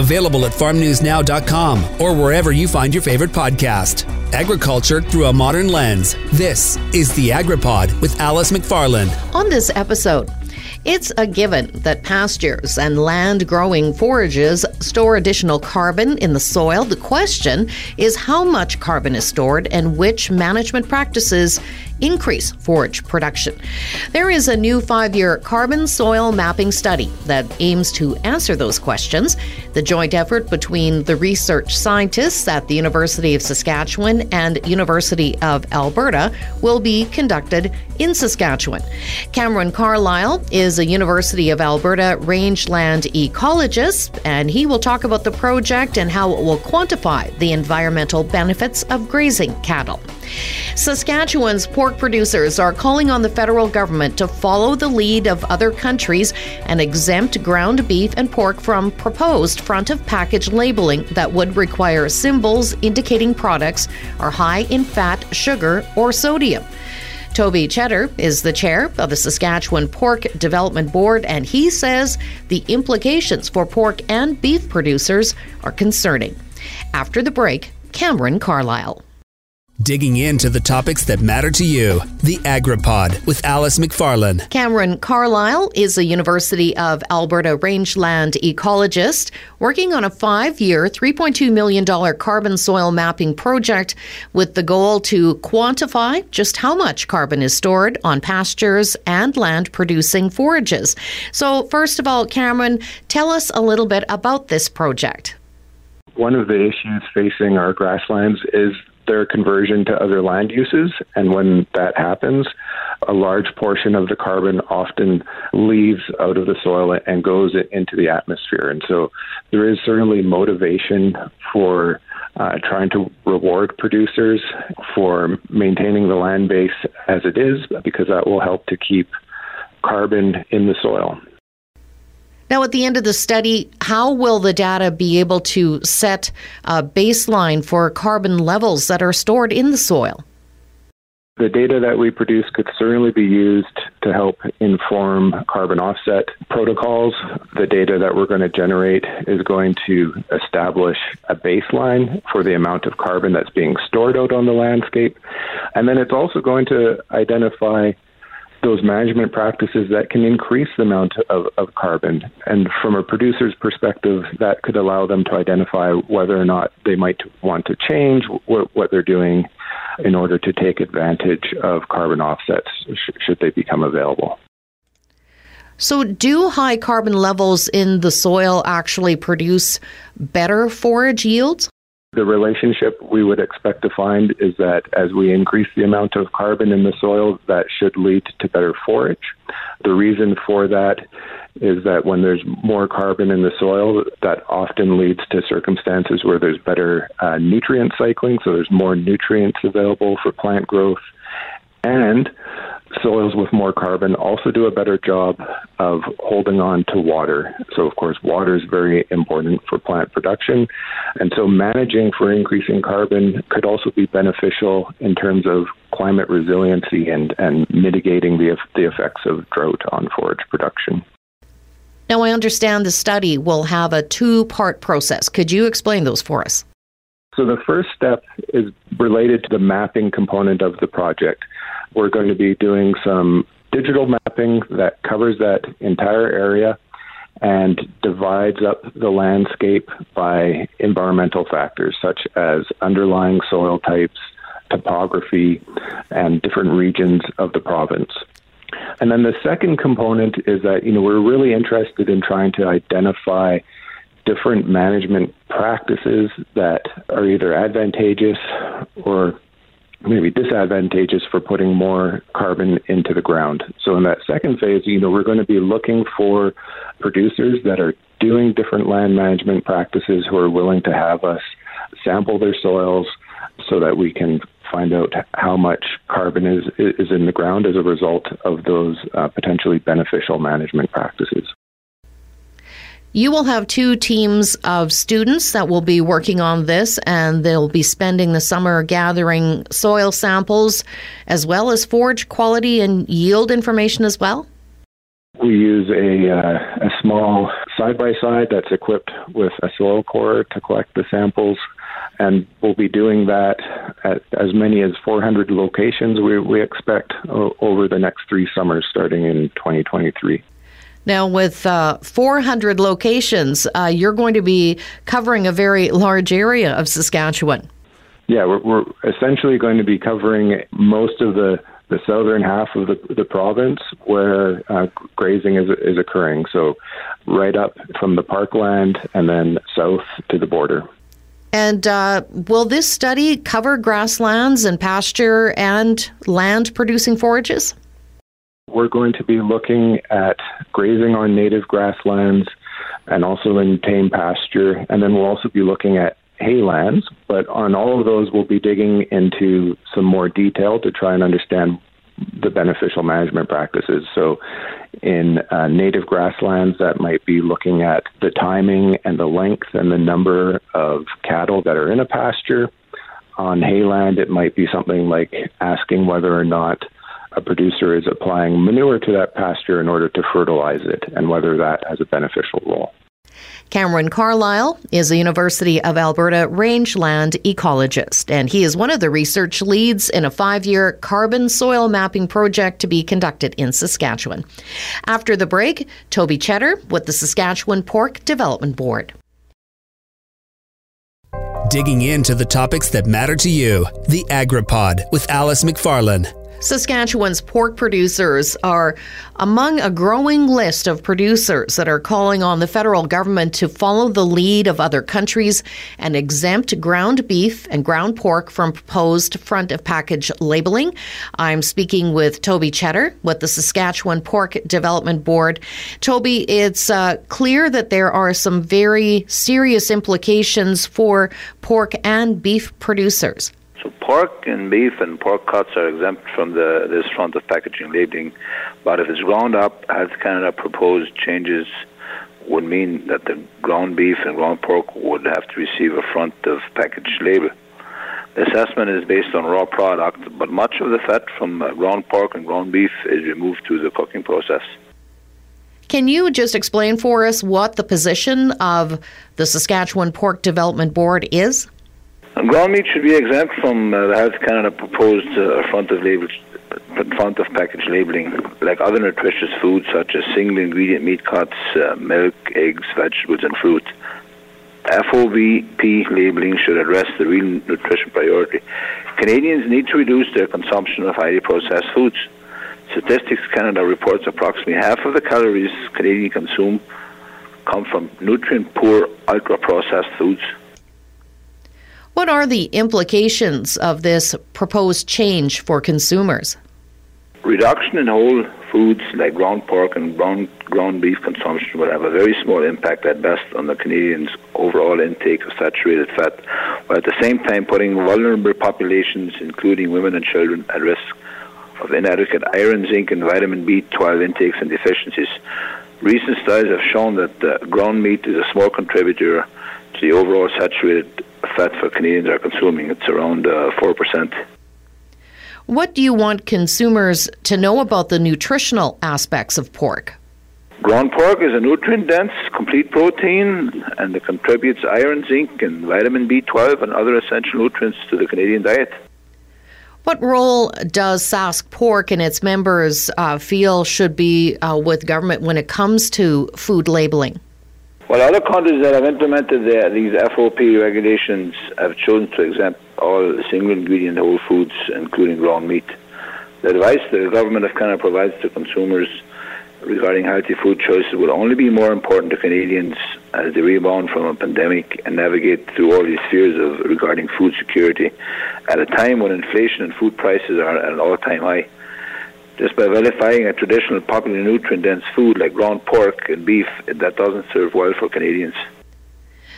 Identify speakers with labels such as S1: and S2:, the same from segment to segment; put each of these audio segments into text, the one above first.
S1: Available at farmnewsnow.com or wherever you find your favorite podcast. Agriculture through a modern lens. This is the AgriPod with Alice McFarland.
S2: On this episode, it's a given that pastures and land growing forages store additional carbon in the soil. The question is how much carbon is stored and which management practices increase forage production. There is a new five year carbon soil mapping study that aims to answer those questions. The joint effort between the research scientists at the University of Saskatchewan and University of Alberta will be conducted in Saskatchewan. Cameron Carlyle is a University of Alberta rangeland ecologist, and he will talk about the project and how it will quantify the environmental benefits of grazing cattle. Saskatchewan's pork producers are calling on the federal government to follow the lead of other countries and exempt ground beef and pork from proposed front of package labeling that would require symbols indicating products are high in fat, sugar, or sodium. Toby Cheddar is the chair of the Saskatchewan Pork Development Board, and he says the implications for pork and beef producers are concerning. After the break, Cameron Carlyle
S1: digging into the topics that matter to you. The AgriPod with Alice McFarland.
S2: Cameron Carlyle is a University of Alberta rangeland ecologist working on a five year, $3.2 million carbon soil mapping project with the goal to quantify just how much carbon is stored on pastures and land producing forages. So, first of all, Cameron, tell us a little bit about this project.
S3: One of the issues facing our grasslands is their conversion to other land uses. And when that happens, a large portion of the carbon often leaves out of the soil and goes into the atmosphere. And so there is certainly motivation for uh, trying to reward producers for maintaining the land base as it is, because that will help to keep carbon in the soil.
S2: Now, at the end of the study, how will the data be able to set a baseline for carbon levels that are stored in the soil?
S3: The data that we produce could certainly be used to help inform carbon offset protocols. The data that we're going to generate is going to establish a baseline for the amount of carbon that's being stored out on the landscape. And then it's also going to identify those management practices that can increase the amount of, of carbon. And from a producer's perspective, that could allow them to identify whether or not they might want to change what, what they're doing in order to take advantage of carbon offsets sh- should they become available.
S2: So, do high carbon levels in the soil actually produce better forage yields?
S3: The relationship we would expect to find is that as we increase the amount of carbon in the soil, that should lead to better forage. The reason for that is that when there's more carbon in the soil, that often leads to circumstances where there's better uh, nutrient cycling, so there's more nutrients available for plant growth. And soils with more carbon also do a better job of holding on to water. So, of course, water is very important for plant production. And so, managing for increasing carbon could also be beneficial in terms of climate resiliency and, and mitigating the, the effects of drought on forage production.
S2: Now, I understand the study will have a two part process. Could you explain those for us?
S3: So, the first step is related to the mapping component of the project. We're going to be doing some digital mapping that covers that entire area and divides up the landscape by environmental factors such as underlying soil types, topography, and different regions of the province. And then the second component is that you know we're really interested in trying to identify different management practices that are either advantageous or maybe disadvantageous for putting more carbon into the ground. So in that second phase, you know, we're going to be looking for producers that are doing different land management practices who are willing to have us sample their soils so that we can find out how much carbon is is in the ground as a result of those uh, potentially beneficial management practices.
S2: You will have two teams of students that will be working on this, and they'll be spending the summer gathering soil samples as well as forage quality and yield information as well.
S3: We use a, uh, a small side by side that's equipped with a soil core to collect the samples. And we'll be doing that at as many as 400 locations we, we expect over the next three summers starting in 2023.
S2: Now, with uh, 400 locations, uh, you're going to be covering a very large area of Saskatchewan.
S3: Yeah, we're, we're essentially going to be covering most of the the southern half of the, the province where uh, grazing is, is occurring. So, right up from the parkland and then south to the border.
S2: And uh, will this study cover grasslands and pasture and land producing forages?
S3: We're going to be looking at grazing on native grasslands and also in tame pasture. And then we'll also be looking at haylands, but on all of those, we'll be digging into some more detail to try and understand the beneficial management practices. So, in uh, native grasslands, that might be looking at the timing and the length and the number of cattle that are in a pasture. On hayland, it might be something like asking whether or not a producer is applying manure to that pasture in order to fertilize it and whether that has a beneficial role.
S2: Cameron Carlyle is a University of Alberta rangeland ecologist, and he is one of the research leads in a five year carbon soil mapping project to be conducted in Saskatchewan. After the break, Toby Cheddar with the Saskatchewan Pork Development Board.
S1: Digging into the topics that matter to you, the AgriPod with Alice McFarland.
S2: Saskatchewan's pork producers are among a growing list of producers that are calling on the federal government to follow the lead of other countries and exempt ground beef and ground pork from proposed front of package labeling. I'm speaking with Toby Cheddar with the Saskatchewan Pork Development Board. Toby, it's uh, clear that there are some very serious implications for pork and beef producers.
S4: So pork and beef and pork cuts are exempt from the this front of packaging labeling, but if it's ground up, as Canada proposed changes, would mean that the ground beef and ground pork would have to receive a front of package label. The assessment is based on raw product, but much of the fat from uh, ground pork and ground beef is removed through the cooking process.
S2: Can you just explain for us what the position of the Saskatchewan Pork Development Board is?
S4: Ground meat should be exempt from uh, the Health Canada proposed uh, front of label, front of package labeling, like other nutritious foods such as single ingredient meat cuts, uh, milk, eggs, vegetables, and fruit. FOBP labeling should address the real nutrition priority. Canadians need to reduce their consumption of highly processed foods. Statistics Canada reports approximately half of the calories Canadians consume come from nutrient poor, ultra processed foods.
S2: What are the implications of this proposed change for consumers?
S4: Reduction in whole foods like ground pork and ground, ground beef consumption will have a very small impact at best on the Canadians' overall intake of saturated fat, while at the same time putting vulnerable populations, including women and children, at risk of inadequate iron, zinc, and vitamin B12 intakes and deficiencies. Recent studies have shown that uh, ground meat is a small contributor to the overall saturated fat for Canadians are consuming. It's around uh, 4%.
S2: What do you want consumers to know about the nutritional aspects of pork?
S4: Ground pork is a nutrient dense, complete protein, and it contributes iron, zinc, and vitamin B12 and other essential nutrients to the Canadian diet.
S2: What role does Sask Pork and its members uh, feel should be uh, with government when it comes to food labeling?
S4: Well, other countries that have implemented the, these FOP regulations have chosen to exempt all single ingredient whole foods, including ground meat. The advice the government of Canada provides to consumers regarding healthy food choices will only be more important to Canadians as they rebound from a pandemic and navigate through all these fears of regarding food security at a time when inflation and food prices are at an all-time high just by vilifying a traditional popular nutrient dense food like ground pork and beef, that doesn't serve well for Canadians.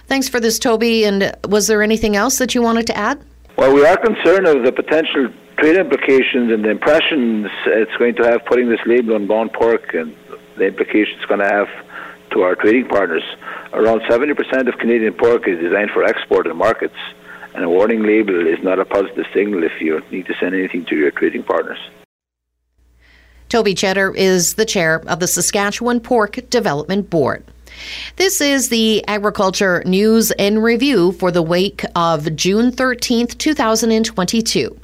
S2: Thanks for this, Toby. And was there anything else that you wanted to add?
S4: Well, we are concerned of the potential trade implications and the impressions it's going to have putting this label on ground pork and the implications it's going to have to our trading partners. Around 70% of Canadian pork is designed for export in markets, and a warning label is not a positive signal if you need to send anything to your trading partners.
S2: Toby Cheddar is the chair of the Saskatchewan Pork Development Board. This is the Agriculture News and Review for the week of June 13th, 2022.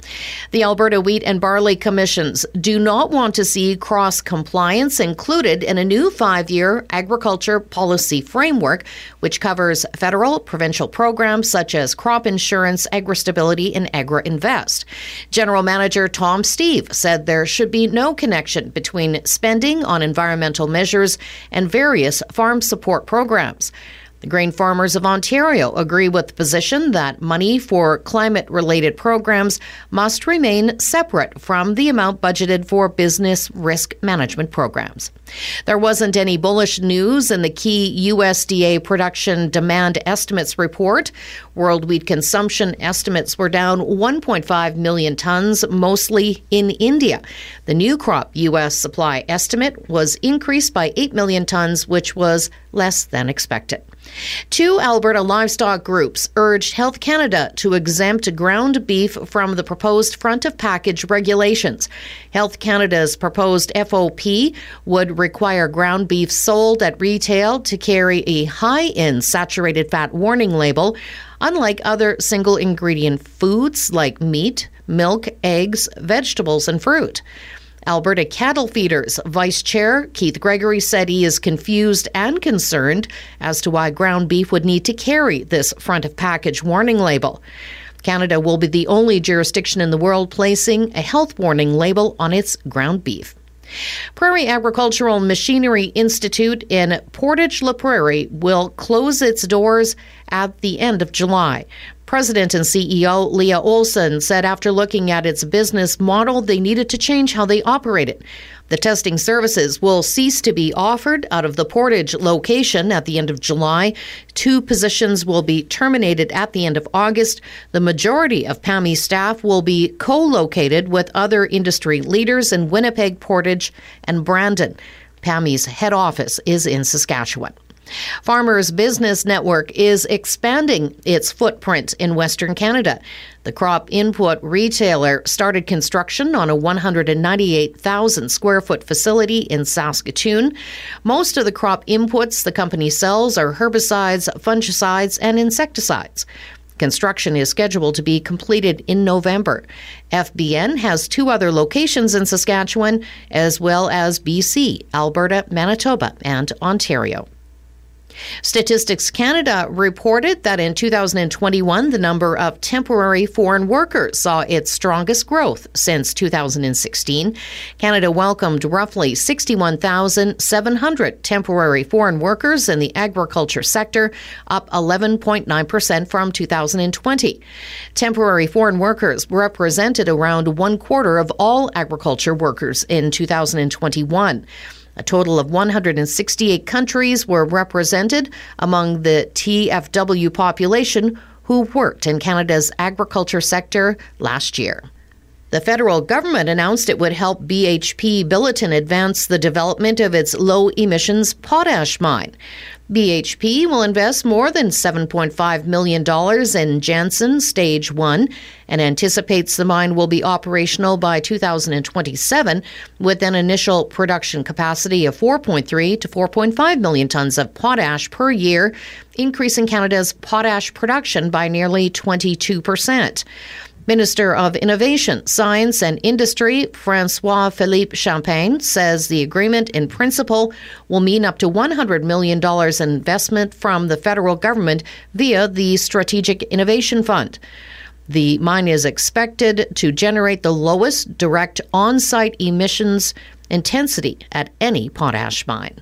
S2: The Alberta Wheat and Barley Commissions do not want to see cross compliance included in a new five year agriculture policy framework, which covers federal, provincial programs such as crop insurance, agri stability, and agri invest. General Manager Tom Steve said there should be no connection between spending on environmental measures and various farm support programs. The grain farmers of Ontario agree with the position that money for climate related programs must remain separate from the amount budgeted for business risk management programs. There wasn't any bullish news in the key USDA production demand estimates report. World wheat consumption estimates were down 1.5 million tons, mostly in India. The new crop U.S. supply estimate was increased by 8 million tons, which was less than expected. Two Alberta livestock groups urged Health Canada to exempt ground beef from the proposed front of package regulations. Health Canada's proposed FOP would require ground beef sold at retail to carry a high in saturated fat warning label, unlike other single ingredient foods like meat, milk, eggs, vegetables, and fruit. Alberta Cattle Feeders Vice Chair Keith Gregory said he is confused and concerned as to why ground beef would need to carry this front of package warning label. Canada will be the only jurisdiction in the world placing a health warning label on its ground beef. Prairie Agricultural Machinery Institute in Portage la Prairie will close its doors at the end of July. President and CEO Leah Olson said after looking at its business model, they needed to change how they operated. The testing services will cease to be offered out of the Portage location at the end of July. Two positions will be terminated at the end of August. The majority of PAMI staff will be co located with other industry leaders in Winnipeg, Portage, and Brandon. PAMI's head office is in Saskatchewan. Farmers Business Network is expanding its footprint in Western Canada. The crop input retailer started construction on a 198,000 square foot facility in Saskatoon. Most of the crop inputs the company sells are herbicides, fungicides, and insecticides. Construction is scheduled to be completed in November. FBN has two other locations in Saskatchewan, as well as BC, Alberta, Manitoba, and Ontario. Statistics Canada reported that in 2021, the number of temporary foreign workers saw its strongest growth since 2016. Canada welcomed roughly 61,700 temporary foreign workers in the agriculture sector, up 11.9% from 2020. Temporary foreign workers represented around one quarter of all agriculture workers in 2021. A total of 168 countries were represented among the TFW population who worked in Canada's agriculture sector last year. The federal government announced it would help BHP Billiton advance the development of its low emissions potash mine. BHP will invest more than $7.5 million in Jansen Stage 1 and anticipates the mine will be operational by 2027 with an initial production capacity of 4.3 to 4.5 million tons of potash per year, increasing Canada's potash production by nearly 22 percent. Minister of Innovation, Science and Industry, Francois Philippe Champagne, says the agreement in principle will mean up to $100 million in investment from the federal government via the Strategic Innovation Fund. The mine is expected to generate the lowest direct on site emissions intensity at any potash mine.